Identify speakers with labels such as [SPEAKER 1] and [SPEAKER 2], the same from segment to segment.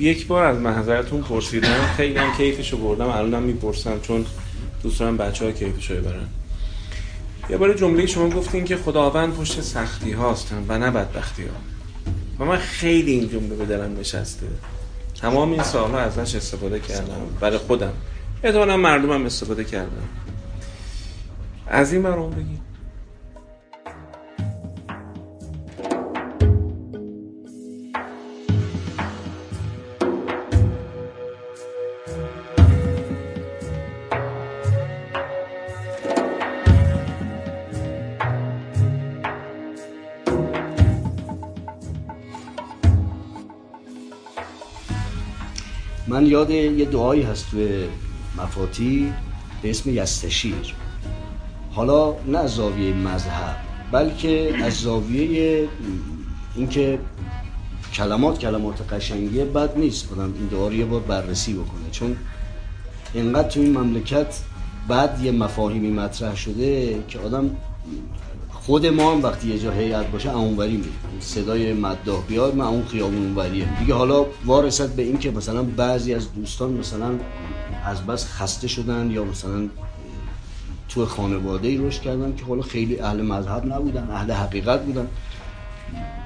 [SPEAKER 1] یک بار از محضرتون پرسیدم. خیلی هم کیفشو بردم الانم می‌پرسم چون دوست دارم بچه ها کیفشو ببرن. یه بار جمله شما گفتین که خداوند پشت سختی هاست و نه بدبختی ها. و من خیلی این جمله به دلم نشسته. تمام این سالها ازش استفاده کردم. برای خودم. احتمالا مردمم استفاده کردم. از این برام بگید.
[SPEAKER 2] یاد یه دعایی هست توی مفاتی به اسم یستشیر. حالا نه از زاویه مذهب بلکه از زاویه اینکه کلمات کلمات قشنگیه بد نیست آدم این دعا رو بررسی بکنه. چون اینقدر تو این مملکت بعد یه مفاهیمی مطرح شده که آدم خود ما هم وقتی یه جا هیئت باشه اونوری میره صدای مداح بیاد من اون خیابون اونوریه. دیگه حالا وارثت به این که مثلا بعضی از دوستان مثلا از بس خسته شدن یا مثلا تو خانواده ای رشد کردن که حالا خیلی اهل مذهب نبودن اهل حقیقت بودن.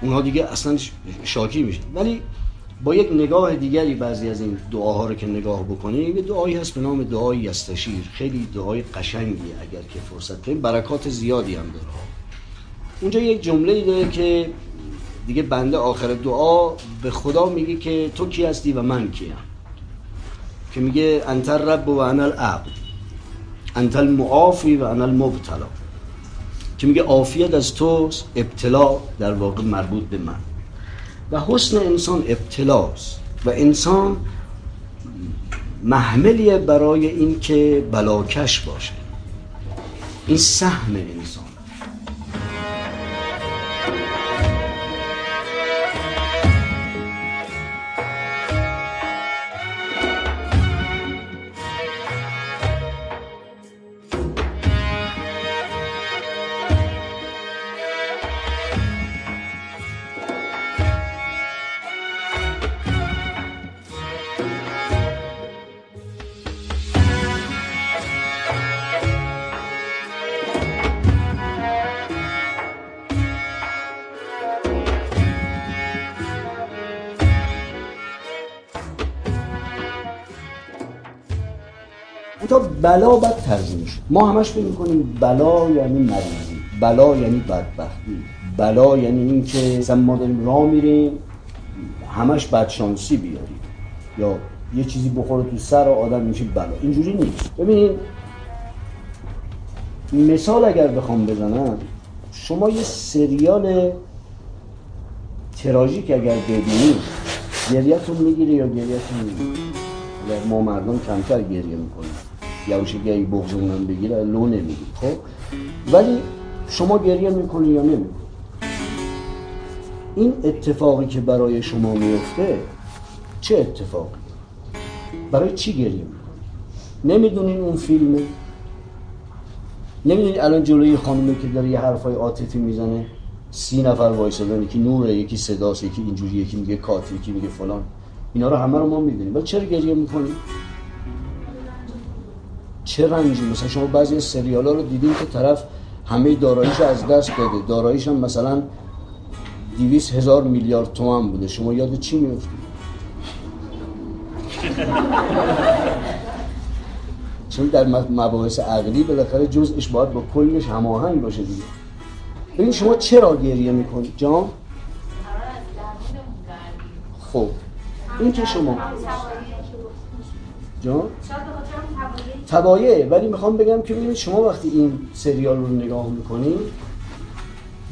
[SPEAKER 2] اونها دیگه اصلا شاکی میشن. ولی با یک نگاه دیگری بعضی از این دعاها رو که نگاه بکنیم یه دعایی هست به نام دعای یستشیر. خیلی دعای قشنگیه اگر که فرصت کنیم برکات زیادی هم داره. اونجا یک جمله ای داره که دیگه بنده آخر دعا به خدا میگه که تو کی هستی و من کیم. که میگه انت رب و انا العبد. انت المعافی و انا المبتلا. که میگه عافیت از توست ابتلا در واقع مربوط به من. و حسن انسان ابتلاست. و انسان محملیه برای اینکه بلاکش باشه. این سهم انسان. بلا بد ترجمه شد ما همش فکر می‌کنیم بلا یعنی مریضی بلا یعنی بدبختی بلا یعنی اینکه مثلا ما داریم راه میریم همش بدشانسی بیاریم. یا یه چیزی بخوره تو سر آدم میشه بلا. اینجوری نیست. ببینید مثال اگر بخوام بزنم شما یه سریال تراژیک اگر ببینید گریهتون می‌گیره یا گریهتون می‌گیره؟ ما مردم کمتر گریه می‌کنیم؟ یواشکی اگه بغزمونم بگیره لو نمیگیم خب؟ ولی شما گریه می‌کنی یا نمی‌کنی؟ این اتفاقی که برای شما میفته چه اتفاقی؟ برای چی گریه می‌کنی؟ نمی‌دونین اون فیلمه؟ نمی‌دونی الان جلوی خانومه که داره یه حرفای عاطفی می‌زنه سی نفر وایسادن یکی نوره یکی صداست یکی اینجوری یکی میگه کات یکی میگه فلان. اینا رو همه رو ما می‌دونیم. ولی چرا گریه می‌کنیم چه رنجی؟ مثلا شما بعضی سریال ها رو دیدین که طرف همه داراییش از دست داده. داراییش هم مثلا دیویس هزار میلیارد تومن بوده. شما یاد چی میفتی؟ چون در مباحث عقلی بالاخره جزءش باید با کلش هماهنگ باشه دیگه. ببین شما چرا گریه می‌کنید جان؟ خب این که شما جان؟ تبایه ولی می‌خوام بگم که ببینید شما وقتی این سریال رو نگاه می‌کنید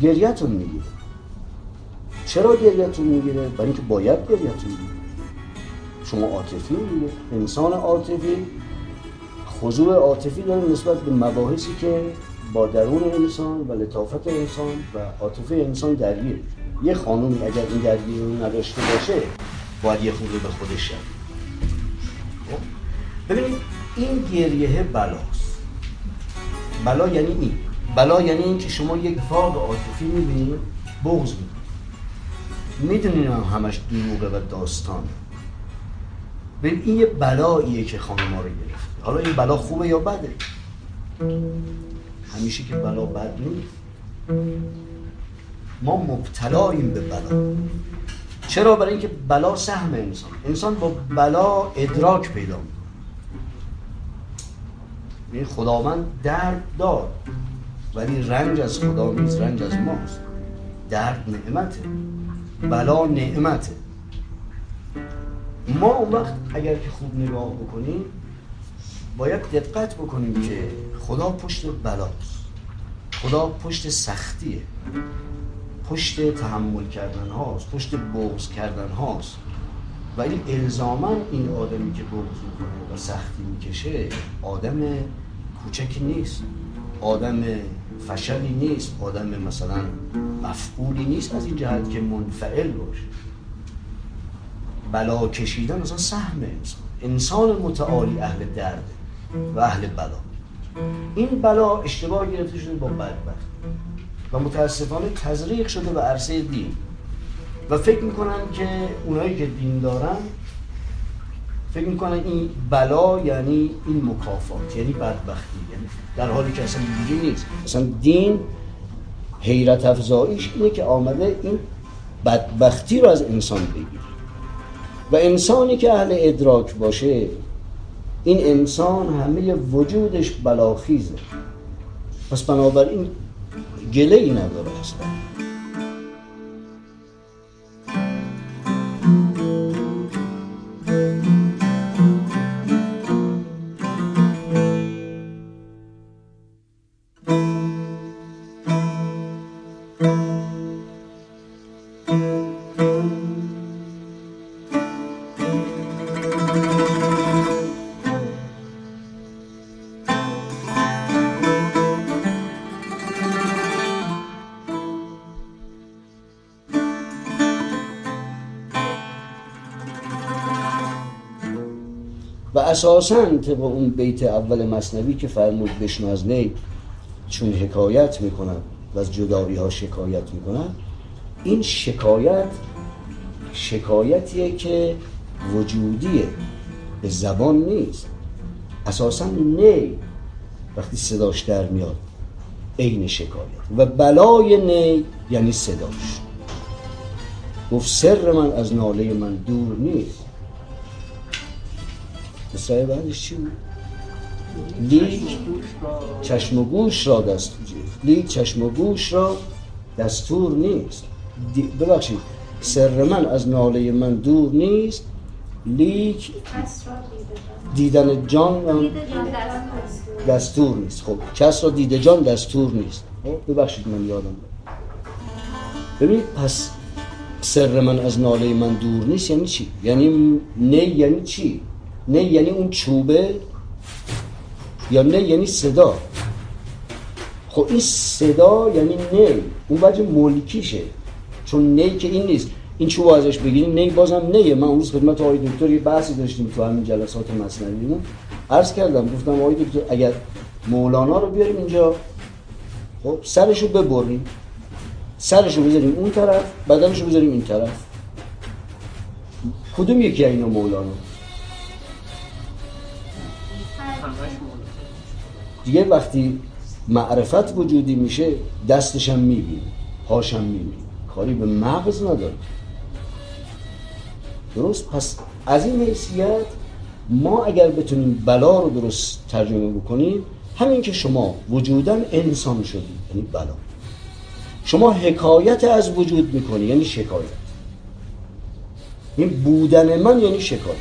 [SPEAKER 2] گریهتون می‌گیره. چرا گریهتون می‌گیره؟ برای اینکه باید گریهتون می‌گیره. شما عاطفی دیگه انسان عاطفی خضوع عاطفی داره نسبت به مباحثی که با درون انسان و لطافت انسان و عاطفه انسان درگیر یه خانومی اگر این درگیری رو نداشته باشه باید یه خورده به خودش شد؟ ببینید این گریه بلاست. بلا یعنی این. بلا یعنی این که شما یک فاق عاطفی می‌بینید بغض می‌کنید. می‌دونین هم همش دروغه و داستانه. ببین این یه بلاییه که خانم ما رو گرفت حالا این بلا خوبه یا بده؟ همیشه که بلا بد نیست. ما مبتلاییم به بلا. چرا؟ برای اینکه بلا سهم انسان. انسان با بلا ادراک پیدا می‌کنه. این خداوند درد داد ولی رنج از خدا نیست رنج از ماست. درد نعمته. بلا نعمته. ما اون وقت اگر که خوب نگاه بکنیم باید دقت بکنیم که خدا پشت بلاست. خدا پشت سختیه. پشت تحمل کردن هاست پشت بغض کردن هاست. ولی الزاما این آدمی که بغض می‌کنه و سختی می‌کشه آدم کوچکی نیست. آدم فشلی نیست. آدم مثلا مفعولی نیست از این جهت که منفعل باشه. بلا کشیدن اصلا سهم انسان. انسان متعالی اهل درد و اهل بلا. این بلا اشتباه گرفته شده با بدبخت. و متاسفانه تزریق شده به عرصه دین. و فکر می‌کنن که اونایی که دین دارن فکر می‌کنن این بلا یعنی این مکافات یعنی بدبختی یعنی در حالی که اصلا اینجوری نیست. اصلا دین حیرت افزاییش اینه که آمده این بدبختی رو از انسان بگیره. و انسانی که اهل ادراک باشه این انسان همه وجودش بلاخیزه. پس بنابراین گله ای نداره اصلا. اساسا طبق اون بیت اول مصنوی که فرمود بشنو از نی چون حکایت می‌کنن و از جدایی ها شکایت می‌کنن این شکایت شکایتیه که وجودیه به زبان نیست. اساسا نی وقتی صداش در میاد عین شکایت. و بلای نی یعنی صداش. گفت سر من از ناله من دور نیست. مصرع بعدش چی بود؟ لیک چشم و گوش را دستور لیک چشم و گوش را دستور نیست ببخشید سر من از ناله من دور نیست لیک دیدن جان دستور نیست خب کس را دیده جان دستور نیست خب ببخشید من یادم ببینید پس سر من از ناله من دور نیست یعنی چی؟ یعنی نه یعنی چی؟ نه یعنی اون چوبه یا نه یعنی صدا. خب این صدا یعنی نه اون وجه ملکیشه. چون نه که این نیست. این چوب ازش بگیریم. نه بازم نه من اون خدمت آقای دکتر یه بحثی داشتیم تو همین جلسات مصنویمون. عرض کردم گفتم آقای دکتر اگر مولانا رو بیاریم اینجا خب سرشو ببریم. سرشو بذاریم اون طرف بدنشو بذاریم این طرف. کدوم یکی اینو مولانا؟ دیگه وقتی معرفت وجودی میشه دستشم می‌بینی پاشم می‌بینی کاری به مغز نداره. درست؟ پس از این حیثیت ما اگر بتونیم بلا رو درست ترجمه بکنیم همین که شما وجودا انسان شدید یعنی بلا. شما حکایت از وجود می‌کنی یعنی شکایت. این بودن من یعنی شکایت.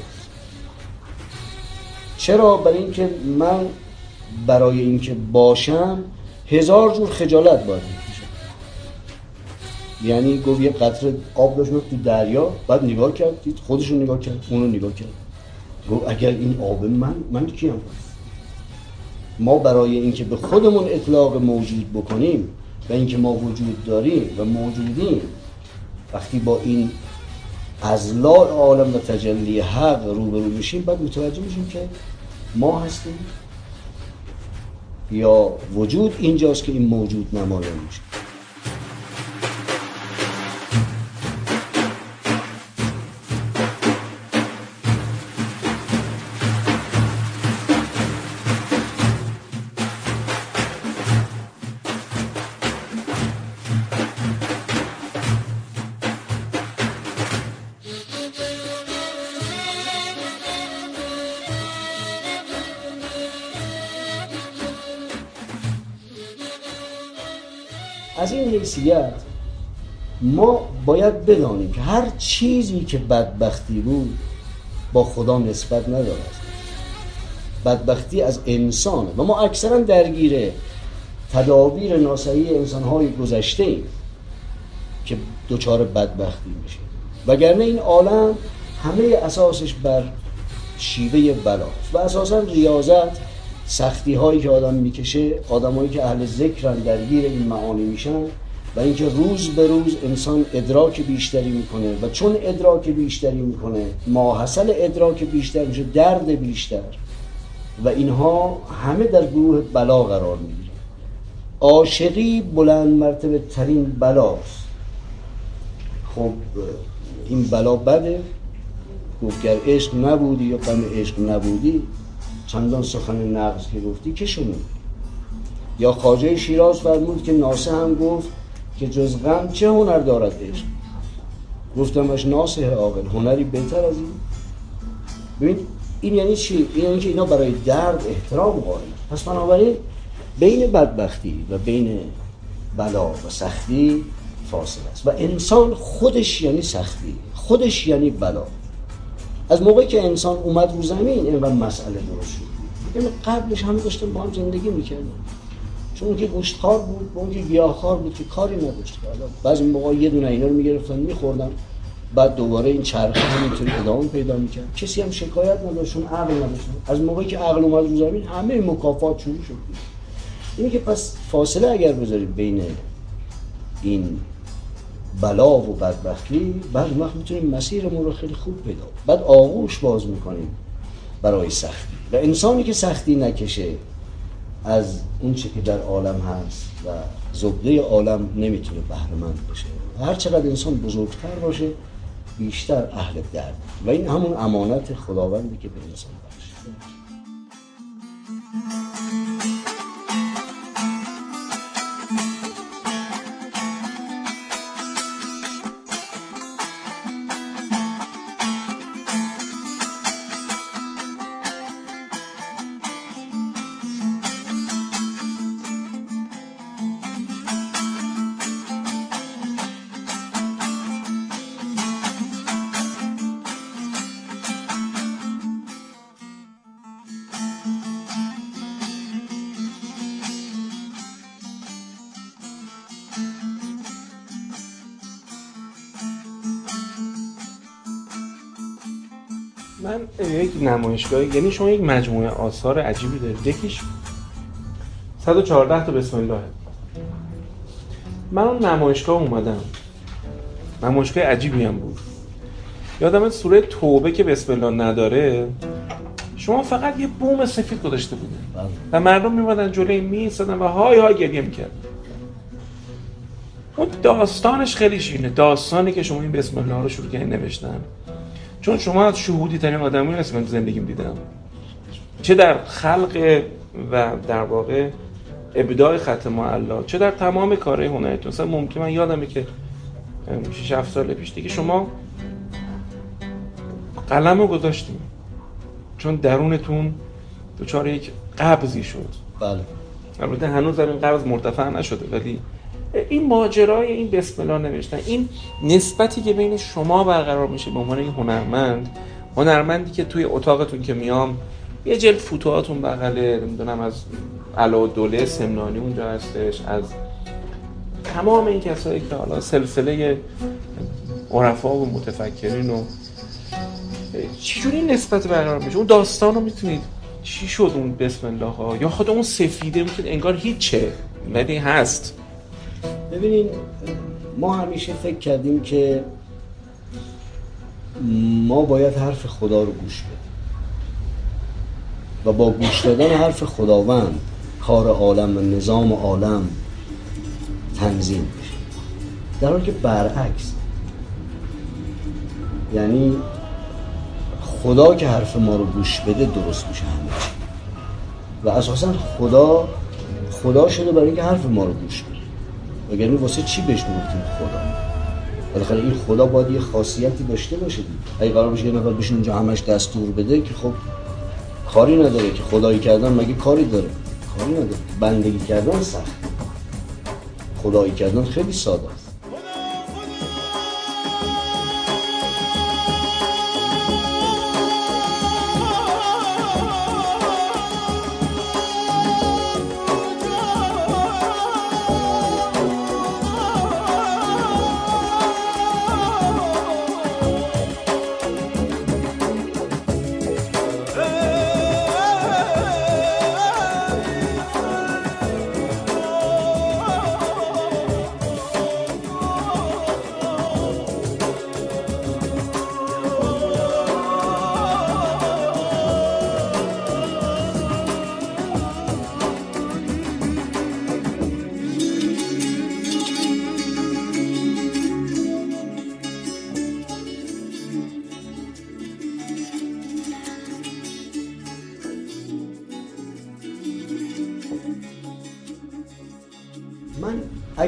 [SPEAKER 2] چرا؟ برای اینکه من برای اینکه باشم هزار جور خجالت باید می‌کشم یعنی گفت یه قطره آب داشت تو دریا بعد نگاه کرد خودشون نگاه کرد اونو نگاه کرد. گفت اگر این آب من من کیم؟ ما برای اینکه به خودمون اطلاق موجود بکنیم و اینکه ما وجود داریم و موجودیم وقتی با این ازلا عالم و تجلی حق روبرو بشیم بعد متوجه میشیم که ما هستیم. یا وجود اینجاست که این موجود نمایان میشه. حیثیت ما باید بدانیم که هر چیزی که بدبختی بود با خدا نسبت ندارد. بدبختی از انسانه و ما اکثرا درگیر تدابیر ناسعی انسانهای گذشته ایم که دچار بدبختی میشه وگرنه این عالم همه اساسش بر شیوه بلاست و اساسا ریاضت سختی هایی که آدم می‌کشه آدمایی که اهل ذکرن درگیر این معانی میشن و اینکه روز به روز انسان ادراک بیشتری می‌کنه و چون ادراک بیشتری می‌کنه ماحصل ادراک بیشتر میشه درد بیشتر. و اینها همه در گروه بلا قرار می‌گیره عاشقی بلند مرتبه ترین بلاست. خب این بلا بده. گفت گر عشق نبودی یا غم عشق نبودی چندان سخن نقض که گفتی که یا خاجه شیراز فرمود که ناسه هم گفت که جز غم چه هنر دارد عشق؟ گفتمش ناسه عاقل هنری بهتر از این. ببین این یعنی چی؟ این یعنی که اینا برای درد احترام قائل پس بنابراین بین بدبختی و بین بلا و سختی فاصله است. و انسان خودش یعنی سختی خودش یعنی بلا. از موقعی که انسان اومد رو زمین اینقدر مسئله درست شد. یعنی قبلش همه داشتن با هم زندگی می‌کردن چون که گوشتخوار بود اون که گیاهخوار بود که کاری نداشت. حالا بعضی موقع یه دونه اینا رو می‌گرفتن میخوردن. بعد دوباره این چرخه همینطوری ادامه پیدا می‌کرد. کسی هم شکایت نداشت عقل نداشت. از موقعی که عقل اومد رو زمین همه مکافات شروع شد. اینه که پس فاصله اگر بذاریم بین این بلا و بدبختی بعد وقت می‌تونیم مسیرمون رو خیلی خوب پیدا بعد آغوش باز می‌کنیم برای سختی. و انسانی که سختی نکشه از اون چه که در عالم هست و زبده عالم نمی‌تونه بهرمند بشه هر چقدر انسان بزرگتر باشه بیشتر اهل درد. و این همون امانت خداوندی که به انسان
[SPEAKER 1] من یک نمایشگاه یعنی شما یک مجموعه آثار عجیبی دارید. یکیش 114 تا بسم الله. من اون نمایشگاه اومدم. نمایشگاه عجیبی هم بود. یادم سوره توبه که بسم الله نداره شما فقط یه بوم سفید گذاشته بودن بله. و مردم میمدن جلوی میز و های های گریه می‌کرد اون داستانش خیلی شینه داستانی که شما این بسم الله رو شروع کردین نوشتن. چون شما از شهودی ترین آدمی هستی من زندگیم دیدم. چه در خلق و در واقع ابداع خط معلا چه در تمام کارهای هنریتون. مثلا ممکن من یادمه که 6 7 سال پیش دیگه شما قلم رو گذاشتیم. چون درونتون دچار یک قبضی شد.
[SPEAKER 2] بله.
[SPEAKER 1] البته هنوز در این قبض مرتفع نشده ولی این ماجرای این بسم الله نوشتن این نسبتی که بین شما برقرار میشه به عنوان این هنرمند هنرمندی که توی اتاقتون که میام یه جلد فوتوهاتون بغله نمی‌دونم از علا دوله سمنانی اونجا هستش از تمام این کسایی که حالا سلسله عرفا و متفکرین و چجوری نسبت برقرار میشه؟ اون داستان رو می‌تونید چی شد اون بسم الله ها؟ یا خود اون سفیده می‌تونید انگار هیچه ولی هست.
[SPEAKER 2] ببینین ما همیشه فکر کردیم که ما باید حرف خدا رو گوش بدیم. و با گوش دادن حرف خداوند کار عالم و نظام عالم تنظیم بشه در حالی که برعکس. یعنی خدا که حرف ما رو گوش بده درست میشه همه و اساسا خدا خدا شده برای اینکه حرف ما رو گوش بده. وگرنه واسه چی بهش می‌گفتیم خدا؟ بالاخره این خدا باید یه خاصیتی داشته باشه دید. اگه قرار باشه یه نفر بشین اونجا همش دستور بده که خب کاری نداره که خدایی کردن مگه کاری داره؟ کاری نداره. بندگی کردن سخت. خدایی کردن خیلی ساده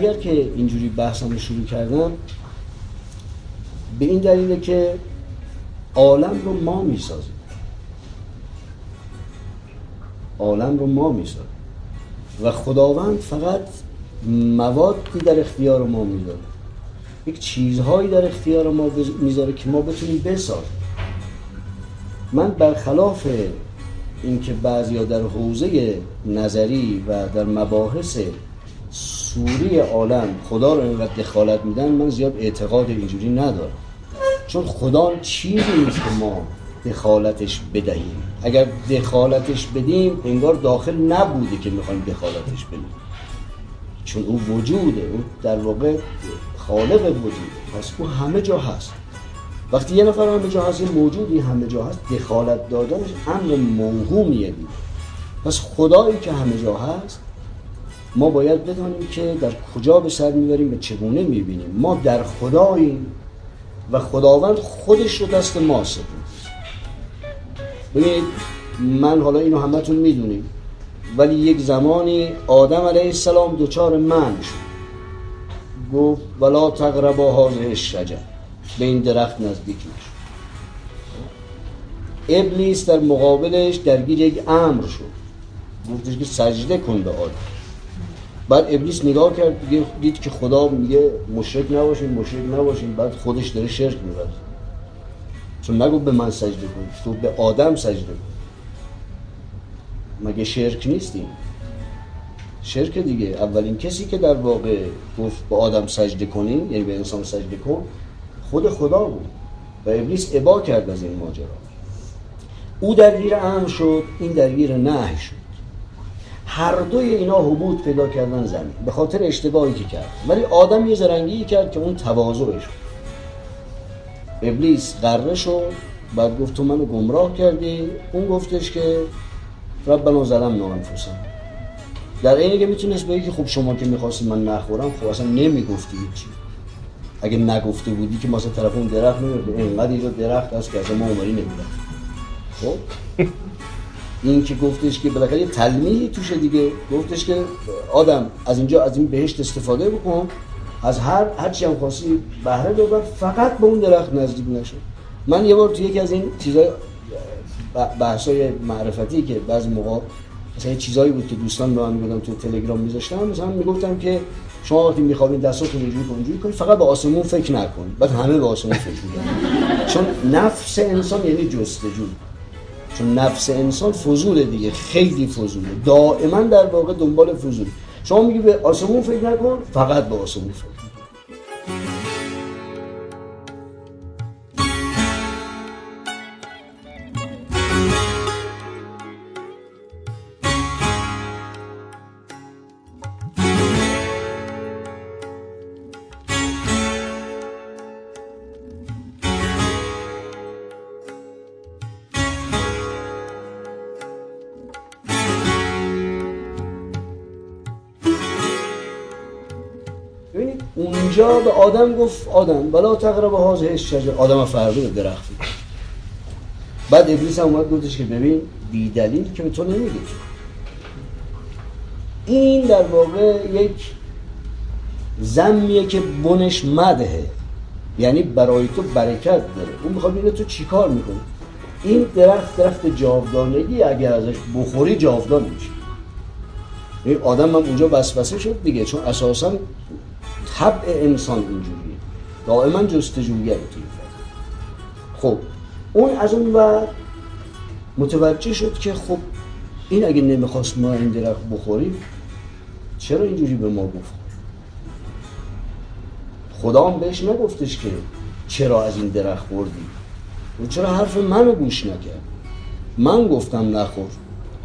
[SPEAKER 2] اگر که اینجوری بحثم رو شروع کردم به این دلیله که عالم رو ما می‌سازیم. عالم رو ما می‌سازیم. و خداوند فقط موادی در اختیار ما می‌ذاره. یک چیزهایی در اختیار ما می‌ذاره که ما بتونیم بسازیم. من برخلاف اینکه بعضیا در حوزه نظری و در مباحث سوری عالم خدا رو اینقدر دخالت میدن من زیاد اعتقاد اینجوری ندارم. چون خدا چیزی نیست که ما دخالتش بدهیم. اگر دخالتش بدیم انگار داخل نبوده که می‌خوایم دخالتش بدیم. چون او وجوده او در واقع خالق وجوده پس او همه جا هست. وقتی یه نفر همه جا هست یه موجودی همه جا هست دخالت دادنش امر موهومیه دید پس خدایی که همه جا هست ما باید بدانیم که در کجا به سر می‌بریم و چگونه می‌بینیم. ما در خداییم و خداوند خودش رو دست ما سپرد ببینید من حالا اینو همتون می‌دونیم ولی یک زمانی آدم علیه السلام دوچار من شد. گفت ولا تقربا هذه الشجر. به این درخت نزدیک نشد ابلیس در مقابلش درگیر یک امر شد. گفتش که سجده کن به آدم. بعد ابلیس نگاه کرد دید که خدا میگه مشرک نباشین مشرک نباشین. بعد خودش داره شرک می‌بره. چون نگو به من سجده کن تو به آدم سجده کن. مگه شرک نیستیم شرک دیگه. اولین کسی که در واقع گفت به آدم سجده کنین یعنی به انسان سجده کن خود خدا بود. و ابلیس ابا کرد از این ماجرا. او درگیر امر شد این درگیر نهی شد. هر دوی اینا حبوط پیدا کردن زمین به خاطر اشتباهی که کرد. ولی آدم یه زرنگی کرد که اون تواضعش ابلیس قره شد بعد گفت تو منو گمراه کردی؟ اون گفتش که ربنا ظلمنا انفسنا در اینی که می‌تونست بگی که خب شما که می‌خواستی من نخورم خب اصلا نمی‌گفتی هیچی. اگه نگفته بودی که مثلا طرف اون درخت میورد اینقدر اینجا درخت هست که از ما عمری نمیدن خب؟ این که گفتش که بالاخره یه تلمیحی توشه دیگه. گفتش که آدم از اینجا از این بهشت استفاده بکن از هر هر چی هم خواستی بهره ببر فقط به اون درخت نزدیک نشد من یه بار تو یکی از این چیزای بحثای معرفتی که بعضی موقع مثلا چیزایی بود که دوستان به من می‌گفتن تو تلگرام میذاشتم مثلا می‌گفتم که شما وقتی میخوابین دستاتون اینجوری کن اینجوری کنید فقط به آسمون فکر نکن. بعد همه به آسمون فکر می‌کنن. چون نفس انسان یعنی جستجو. چون نفس انسان فضول دیگه خیلی فضوله. دائما در واقع دنبال فضول شما میگی به آسمون فکر نکن فقط به آسمون فکر به آدم گفت آدم. ولا تقرب هذه الشجر آدم فرقی به درخت بعد ابلیس هم اومد گفتش که ببین بی دلیل که به تو نمیگه. این در واقع یک زمیه که بنش مدهه یعنی برای تو برکت داره. اون می‌خواد ببینه تو چیکار می‌کنی. این درخت درخت جاودانگی اگر ازش بخوری جاودان میشه. این آدم هم اونجا وسوسه شد دیگه. چون اساسا طبع انسان اینجوریه. دائما جستجویه توی خب اون از اون و متوجه شد که خب این اگه نمی‌خواست ما این درخت بخوریم چرا اینجوری به ما گفت؟ خدا هم بهش نگفتش که چرا از این درخت خوردی و چرا حرف منو گوش نکرد؟ من گفتم نخور.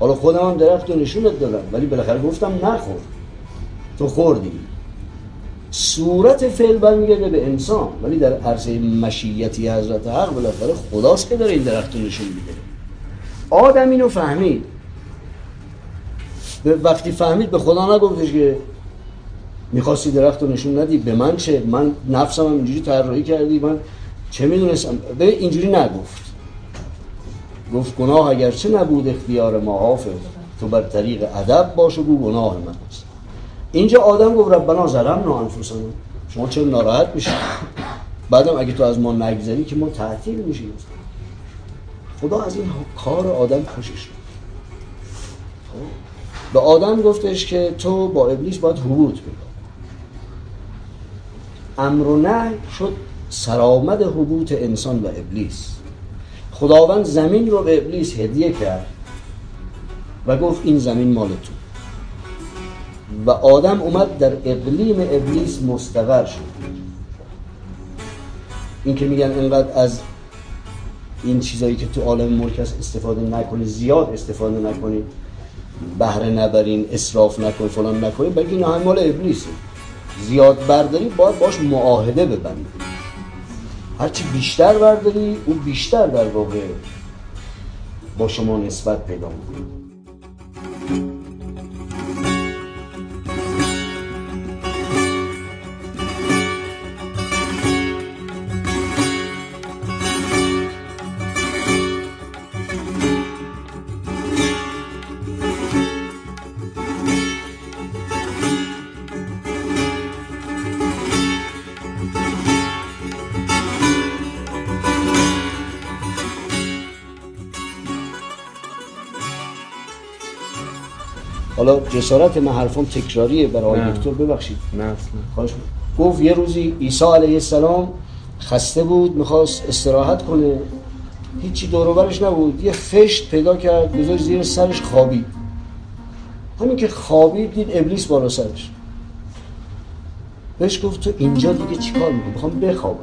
[SPEAKER 2] حالا خودم هم درخت رو نشونت دادم ولی بالاخره گفتم نخور. تو خوردی. صورت فعل برمیگرده به انسان. ولی در عرصه مشیتی حضرت حق بالاخره خداست که داره این درخت رو نشون میده. آدم اینو فهمید. وقتی فهمید به خدا نگفتش که می‌خواستی درخت رو نشون ندی به من چه؟ من نفسم هم اینجوری طراحی کردی من چه می‌دونستم؟ به اینجوری نگفت. گفت گناه اگرچه نبود اختیار ما حافظ. تو بر طریق ادب باش و گو گناه من است. اینجا آدم گفت ربنا ظلمنا انفسنا. شما چرا ناراحت میشید بعدم اگه تو از ما نگذری که ما تعطیل میشیم. خدا از این کار آدم خوشش خب؟ به آدم گفتش که تو با ابلیس باید حبوط بگو امر و نه شد سرآمد حبوط انسان و ابلیس. خداوند زمین رو به ابلیس هدیه کرد و گفت این زمین مال تو. و آدم اومد در اقلیم ابلیس مستقر شد. این که میگن اینقدر از این چیزایی که تو عالم ملک استفاده نکنی زیاد استفاده نکنید بهره نبرین اصراف نکنید فلان نکنید بلکه این همه مال ابلیسه زیاد برداری باید باش معاهده ببندی. هرچی بیشتر برداری اون بیشتر در واقع با شما نسبت پیدا می‌کنه. حالا جسارت من حرفم تکراریه برای دکتر ببخشید.
[SPEAKER 1] نه
[SPEAKER 2] خواهش گفت یه روزی عیسی علیه السلام خسته بود می‌خواست استراحت کنه. هیچی دوروبرش نبود. یه خشت پیدا کرد بذار زیر سرش خوابید. همین که خوابید دید ابلیس بالا سرش. بهش گفت تو اینجا دیگه چیکار می‌کنی؟ می‌خوام بخوابم.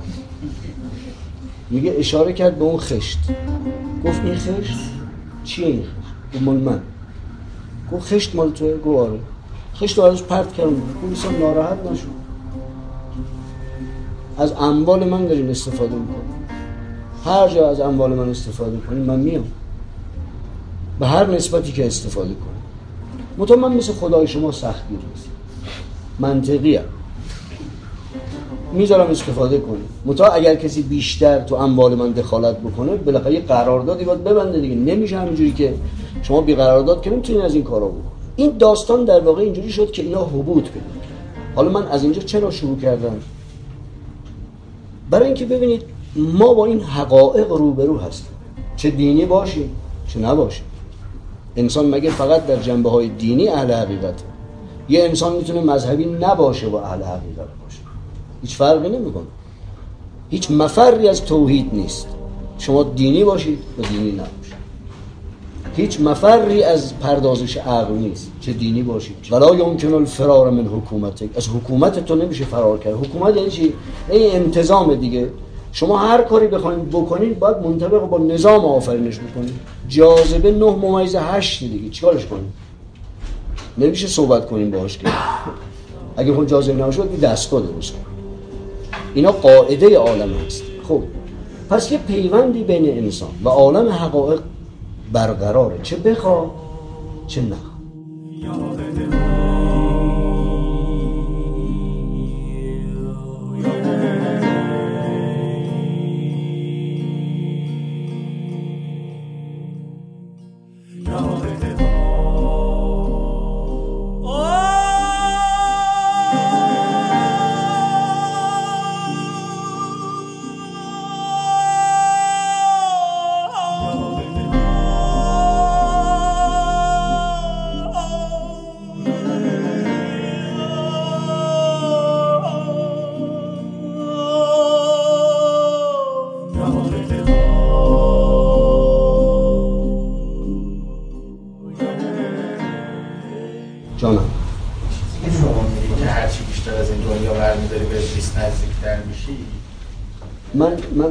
[SPEAKER 2] میگه اشاره کرد به اون خشت. گفت این خشت چیه این خشت؟ من. گفت خشت مال توه گو آره خشت ازش پرت کردم. گفت ناراحت نشو. از اموال من دارین استفاده می‌کنی هر جا از اموال من استفاده کنی من میام. به هر نسبتی که استفاده کنی مطمئن من مثل خدای شما سختگیر نیست منطقی هم. می‌ذارم استفاده کنی. متا اگر کسی بیشتر تو اموال من دخالت بکنه بالاخره یه قراردادی باید ببنده دیگه. نمیشه همینجوری که شما بی قرارداد که نمی‌تونین از این کارا بکنید این داستان در واقع اینجوری شد که اینا حبوط بدن حالا من از اینجا چرا شروع کردم؟ برای اینکه ببینید ما با این حقایق روبرو هستیم. چه دینی باشیم چه نباشیم. انسان مگه فقط در جنبه های دینی اهل حقیقت یه انسان می‌تونه مذهبی نباشه و اهل حقیقت. هیچ فرقی نمی‌کنه. هیچ مفری از توحید نیست. شما دینی باشید و دینی نباشید. هیچ مفری از پردازش عقل نیست. چه دینی باشید. ولا یمکن الفرار من حکومتک. از حکومت تو نمیشه فرار کرد. حکومت یعنی چی؟ این انتظام دیگه. شما هر کاری بخواید بکنید باید منطبق با نظام آفرینش بکنید جاذبه 9 ممیز 8 دیگه. چیکارش کنید نمیشه صحبت کنیم باهاش که. اگه خود جاذبه نباشه دستگاه درست کنید اینا قاعده عالم هست خب پس یه پیوندی بین انسان و عالم حقایق برقراره. چه بخوا چه نخوا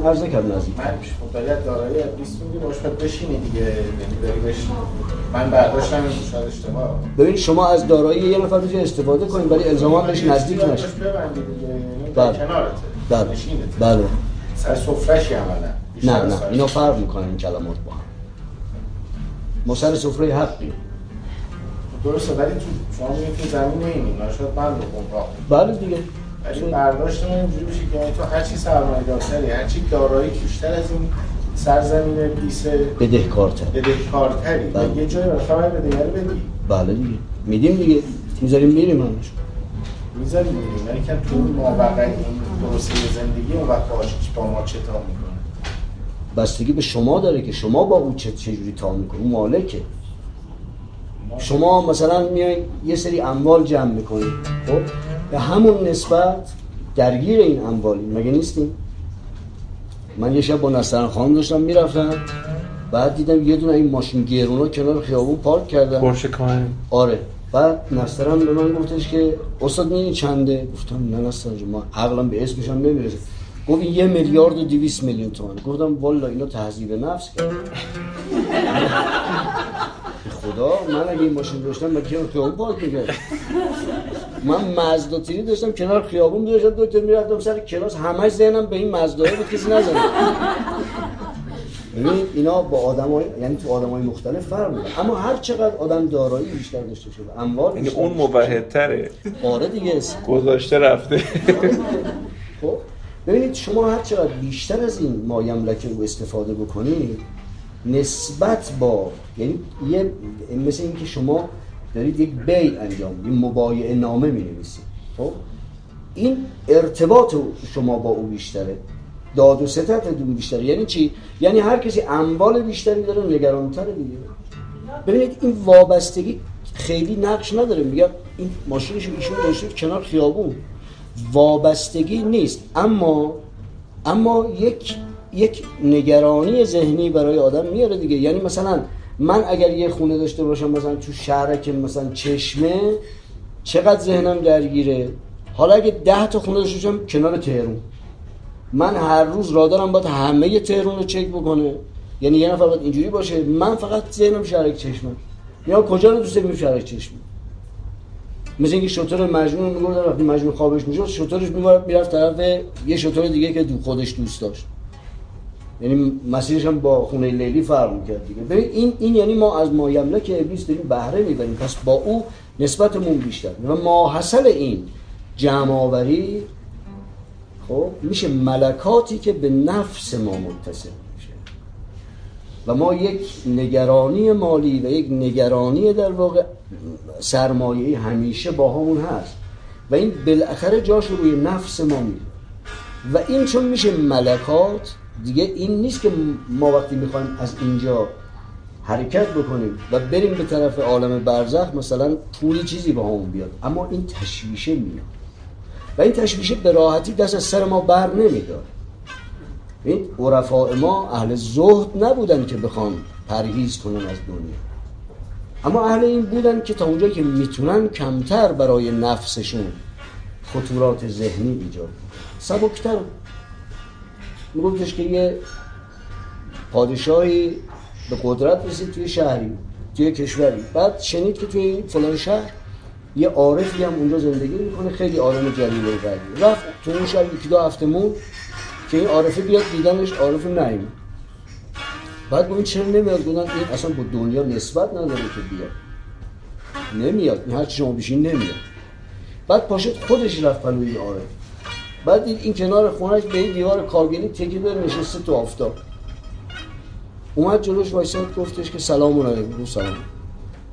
[SPEAKER 2] عرض نکردم نزدیک.
[SPEAKER 3] من باید دارایی ابلیس میگی باش بشینی دیگه. یعنی بشین من برداشتم شاید اشتباه.
[SPEAKER 2] ببین شما از دارایی یه نفر می‌تونید استفاده کنید ولی الزاما بهش نزدیک نشید
[SPEAKER 3] دیگه یعنی
[SPEAKER 2] بله. بله. بله.
[SPEAKER 3] سر سفرشی عملا.
[SPEAKER 2] نه نه. اینا فرق می‌کنن این کلمات با هم. ما سر سفره حقی
[SPEAKER 3] درسته ولی تو شما میگید تو زمین نمیمین شاید من رو
[SPEAKER 2] بله دیگه.
[SPEAKER 3] ولی برداشت من اینجوری میشه که تو هر چی سرمایه دارتری هر چی دارایی بیشتر از این سرزمین ابلیس
[SPEAKER 2] بدهکارتر
[SPEAKER 3] بدهکارتری.
[SPEAKER 2] بله.
[SPEAKER 3] و یه جایی بالاخره باید به دیگری بدی.
[SPEAKER 2] بله دیگه. میدیم دیگه. می‌ذاریم میریم همش.
[SPEAKER 3] می‌ذاری میدیم ولی که تو مابقعی این پروسه زندگی اون وقت با ما چه تا می‌کنه.
[SPEAKER 2] بستگی به شما داره که شما با او چه چجوری تا می‌کنی. اون مالکه. شما مثلا میای یه سری اموال جمع می‌کنید خب؟ به همون نسبت درگیر این اموالی مگه نیستیم؟ من یه شب با نسترن خان داشتم می‌رفتم بعد دیدم یه دونه این ماشین گیرونا کنار خیابون پارک کردن.
[SPEAKER 1] پرش کاهن
[SPEAKER 2] آره. بعد نسترن به من گفتش که استاد می‌دونی چنده؟ گفتم نه نسترن ما عقلم به اسمش هم نمی‌رسه. گفت یه میلیارد و دیویس میلیون تومن گفتم والا اینا تهذیب نفس کرد خدا من اگه این ماشین داشتم من کنار خیابون پارک می‌کردم؟ من مزدا تیری داشتم کنار خیابون داشتم دکتر می‌رفتم سر کلاس. همش ذهنم به این مزداه بود کسی نزنه ببینید اینا با آدمای یعنی تو آدمای مختلف فرق می‌کنه. اما هر چقدر آدم دارایی بیشتر داشته شده اموال
[SPEAKER 1] یعنی اون موحدتره.
[SPEAKER 2] آره دیگه.
[SPEAKER 1] گذاشته رفته.
[SPEAKER 2] خب ببینید شما هر چقدر بیشتر از این مایملک رو استفاده بکنید نسبت با یعنی یه مثل اینکه شما دارید یک بی انجام یه مبایع نامه می نویسید خب؟ این ارتباط شما با او بیشتره. داد و ستتتون بیشتره. یعنی چی؟ یعنی هر کسی اموال بیشتری داره نگرانتره دیگه. ببینید این وابستگی خیلی نقش نداره. میگم این ماشینش ایشون داشته کنار خیابون. وابستگی نیست. اما اما یک یک نگرانی ذهنی برای آدم میاره دیگه. یعنی مثلا من اگر یه خونه داشته باشم مثلا تو شهرک مثلا چشمه چقدر ذهنم درگیره؟ حالا اگه ده تا خونه داشته باشم کنار تهرون. من هر روز را دارم باید همه تهرون رو چک بکنه. یعنی یه نفر باید اینجوری باشه من فقط ذهنم شهرک چشمه. یا کجا رو دوست داریم شهرک چشمه؟ مثل اینکه شطور مجنون میگه وقتی مجنون خوابش می‌شد شطورش می‌رفت طرف یه شطور دیگه که دو خودش دوست داشت. یعنی مسیرش هم با خونه لیلی فرق می‌کرد دیگه. ببین این این یعنی ما از مایملک ابلیس داریم بهره می‌بریم. پس با او نسبتمون بیشتر. و ما حاصل این جمع آوری خب میشه ملکاتی که به نفس ما متصل میشه. و ما یک نگرانی مالی و یک نگرانی در واقع سرمایه همیشه با همون هست. و این بالاخره جاش رو روی نفس ما میره. و این چون میشه ملکات دیگه این نیست که ما وقتی می‌خوایم از اینجا حرکت بکنیم و بریم به طرف عالم برزخ مثلا پولی چیزی با همون بیاد. اما این تشویشه میاد. و این تشویشه به راحتی دست از سر ما بر نمیدار این عرفاء ما اهل زهد نبودن که بخوان پرهیز کنن از دنیا. اما اهل این بودن که تا اونجایی که می‌تونن کمتر برای نفسشون خطورات ذهنی ایجاد سبکتر. میگفتش که یه پادشاهی به قدرت رسید توی شهری توی کشوری. بعد شنید که توی فلان شهر یه عارفی هم اونجا زندگی می‌کنه خیلی آدم جلیل و قدری رفت تو اون شهر یکی دو هفته مون که این عارفه بیاد دیدنش عارف نیم بعد گفت چرا نمیاد؟ گفتن این اصلا با دنیا نسبت نداره که بیاد. نمیاد. این هرچی شما بشین نمیاد. بعد پاشد خودش رفت پلوی عارف. بعد دید این کنار خونش به این دیوار کارگلی تکی داره نشسته تو آفتاب. اومد جلوش وایساد گفتش که سلام علیکم گفت سلام.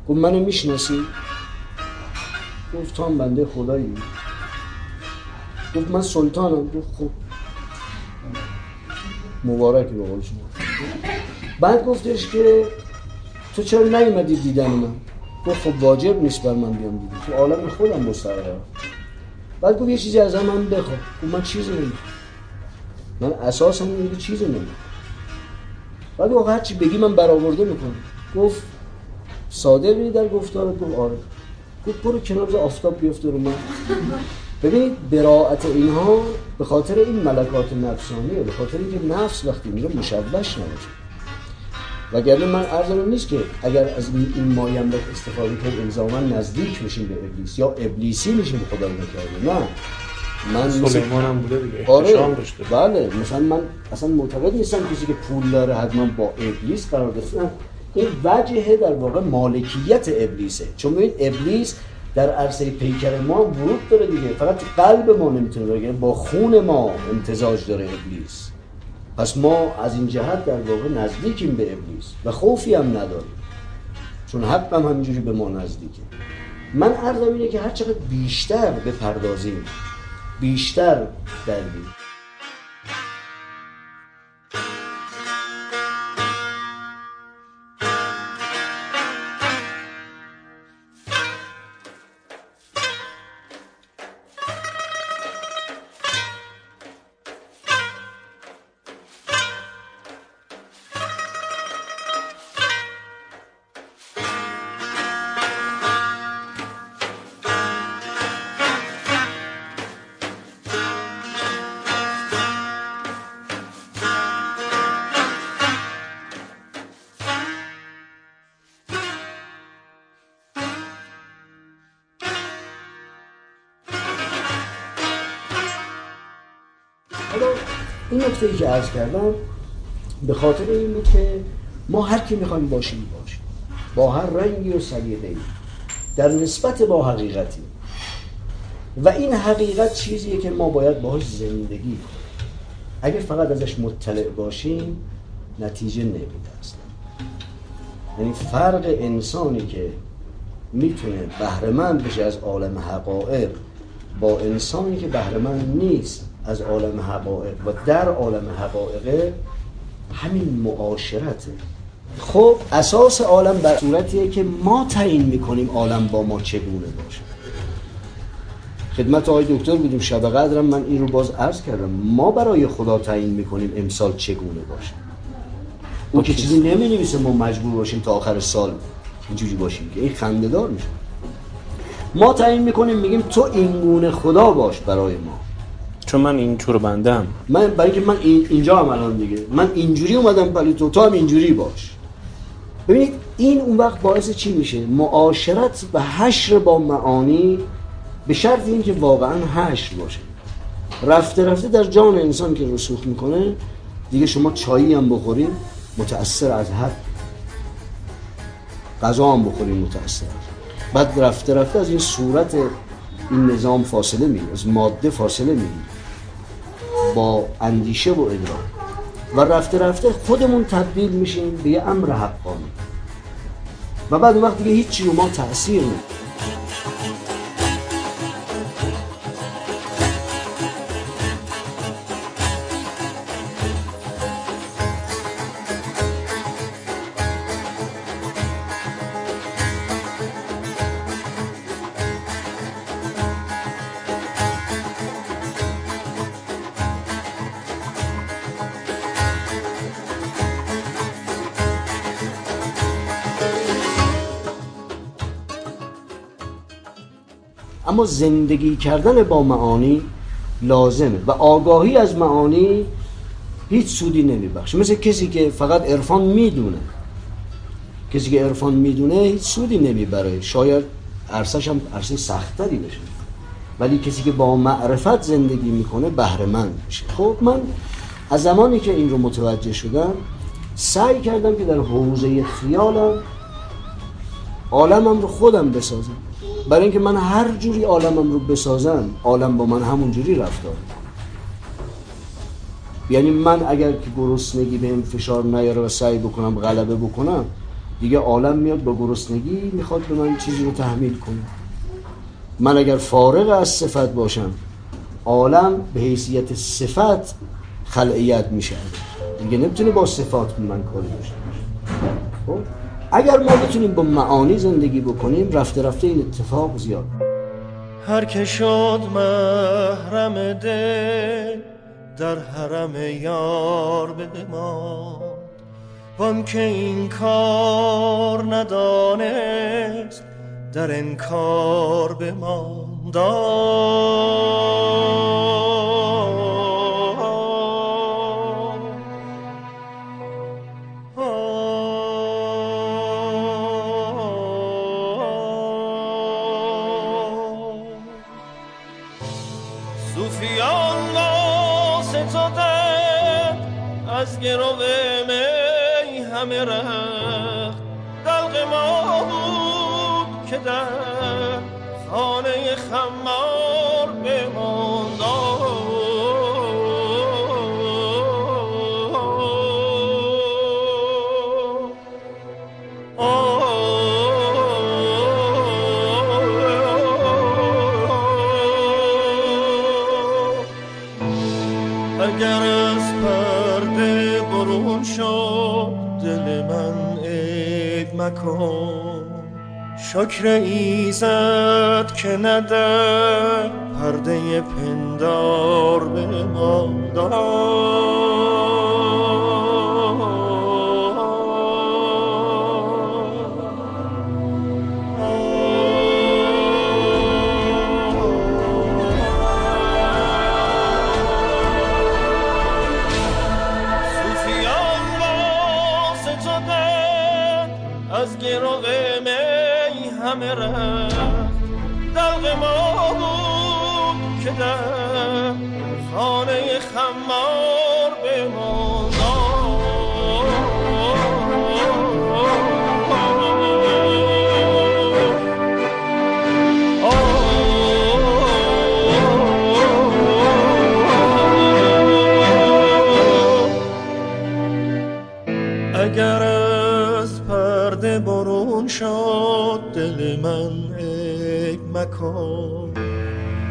[SPEAKER 2] گفت منو می‌شناسی؟ گفت بنده خدایی. گفت من سلطانم. گفت خب. مبارکی به بعد گفتش که تو چرا نیومدی دیدن من؟ گفت خب واجب نیست بر من بیام دیدن تو عالم خودم مستقرم. بعد گفت یه چیزی از من بخواه گفت من چیزی نمی‌خوام. من اساسم اینه چیزی نمی‌خوام. بعد گفت هرچی بگی من برآورده می‌کنم. گفت صادقی در گفتارت. گفت آره. گفت برو کنار آفتاب بیفته رو من. ببینید براعت اینها به خاطر این ملکات نفسانیه به خاطر اینکه نفس وقتی میره مشوش نمیشه. وگرنه من عرضم نیست که اگر از این مایم استفاده کرد الزاما نزدیک میشیم به ابلیس یا ابلیسی میشیم خدا نکرده نه.
[SPEAKER 1] من سلیمان هم بوده دیگه.
[SPEAKER 2] آره. داشته. بله. مثلا من اصلا معتقد نیستم کسی که پول داره حتما با ابلیس قرار داشته. این وجهه در واقع مالکیت ابلیسه. چون ببین ابلیس در عرصه پیکر ما ورود داره دیگه. فقط قلب ما نمی‌تونه بگه با خون ما امتزاج داره ابلیس. پس ما از این جهت در واقع نزدیکیم به ابلیس و خوفی هم نداریم. چون حق هم همینجوری به ما نزدیکه. من عرضم اینه که هر چقدر بیشتر بپردازیم بیشتر دلیل عرض کردم به خاطر این بود که ما هر کی می‌خوایم باشیم باشیم. با هر رنگی و سلیقه ای در نسبت با حقیقتی. و این حقیقت چیزیه که ما باید باهاش زندگی کنیم. اگه فقط ازش مطلع باشیم نتیجه نمیده اصلا. یعنی فرق انسانی که می‌تونه بهرهمند بشه از عالم حقائق با انسانی که بهرهمند نیست از عالم حقائق و در عالم حقائق همین معاشرته خب اساس عالم بر صورتیه که ما تعیین می‌کنیم عالم با ما چگونه باشه. خدمت آقای دکتر بودیم شب قدرم. من این رو باز عرض کردم ما برای خدا تعیین می‌کنیم امسال چگونه باشه. او که چیزی نمی نویسه ما مجبور باشیم تا آخر سال اینجوری باشیم که این خندهدار میشه. ما تعیین می‌کنیم میگیم تو اینگونه خدا باش برای ما.
[SPEAKER 1] چون من این چور بندم.
[SPEAKER 2] من برای که من اینجا هم الان دیگه. من اینجوری اومدم ولی تو تو هم اینجوری باش. ببینید این اون وقت باعث چی میشه؟ معاشرت و حشر با معانی به شرط اینکه واقعا حشر باشه. رفته رفته در جان انسان که رسوخ می‌کنه دیگه شما چایی هم بخورید متأثر از حد. غذا هم بخورید متأثر بعد رفته رفته از این صورت این نظام فاصله می‌گیره از ماده فاصله می‌گیره. با اندیشه و ادراک. و رفته رفته خودمون تبدیل میشیم به یه امر حقانی. و بعد وقتی وقت دیگه هیچی رو ما تأثیر نمید اما زندگی کردن با معانی لازمه و آگاهی از معانی هیچ سودی نمیبخشه. مثل کسی که فقط عرفان می‌دونه. کسی که عرفان می‌دونه هیچ سودی نمی‌بره. شاید عرصش هم عرصه سختری بشه. ولی کسی که با معرفت زندگی می‌کنه بهره میشه. خب من از زمانی که این رو متوجه شدم سعی کردم که در حوزه خیالم عالمم رو خودم بسازم. برای اینکه من هر جوری عالمم رو بسازم عالم با من همون جوری رفتار یعنی من اگر که گرسنگی بهم فشار نیاره و سعی بکنم غلبه بکنم دیگه عالم میاد با گرسنگی می‌خواد به من چیزی رو تحمیل کنه. من اگر فارغ از صفت باشم عالم به حیثیت صفت خلعیت میشه. دیگه نمی‌تونه با صفات من کاری داشته خب؟ اگر ما بتونیم با معانی زندگی بکنیم رفته رفته این اتفاق زیاد.
[SPEAKER 4] هر که شد محرم دل در حرم یار ما وان که این کار ندانست در انکار بماند. صوفیان ما ستاده از گرو می همه رخت دلق ما بود که در خانه خمار مکن. شکر ایزد که نده پرده پندار به ما صوفیان دلق ما بود که در خانه خمار مکن.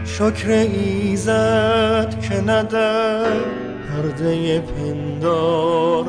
[SPEAKER 4] شکر ایزد که نده پرده پندار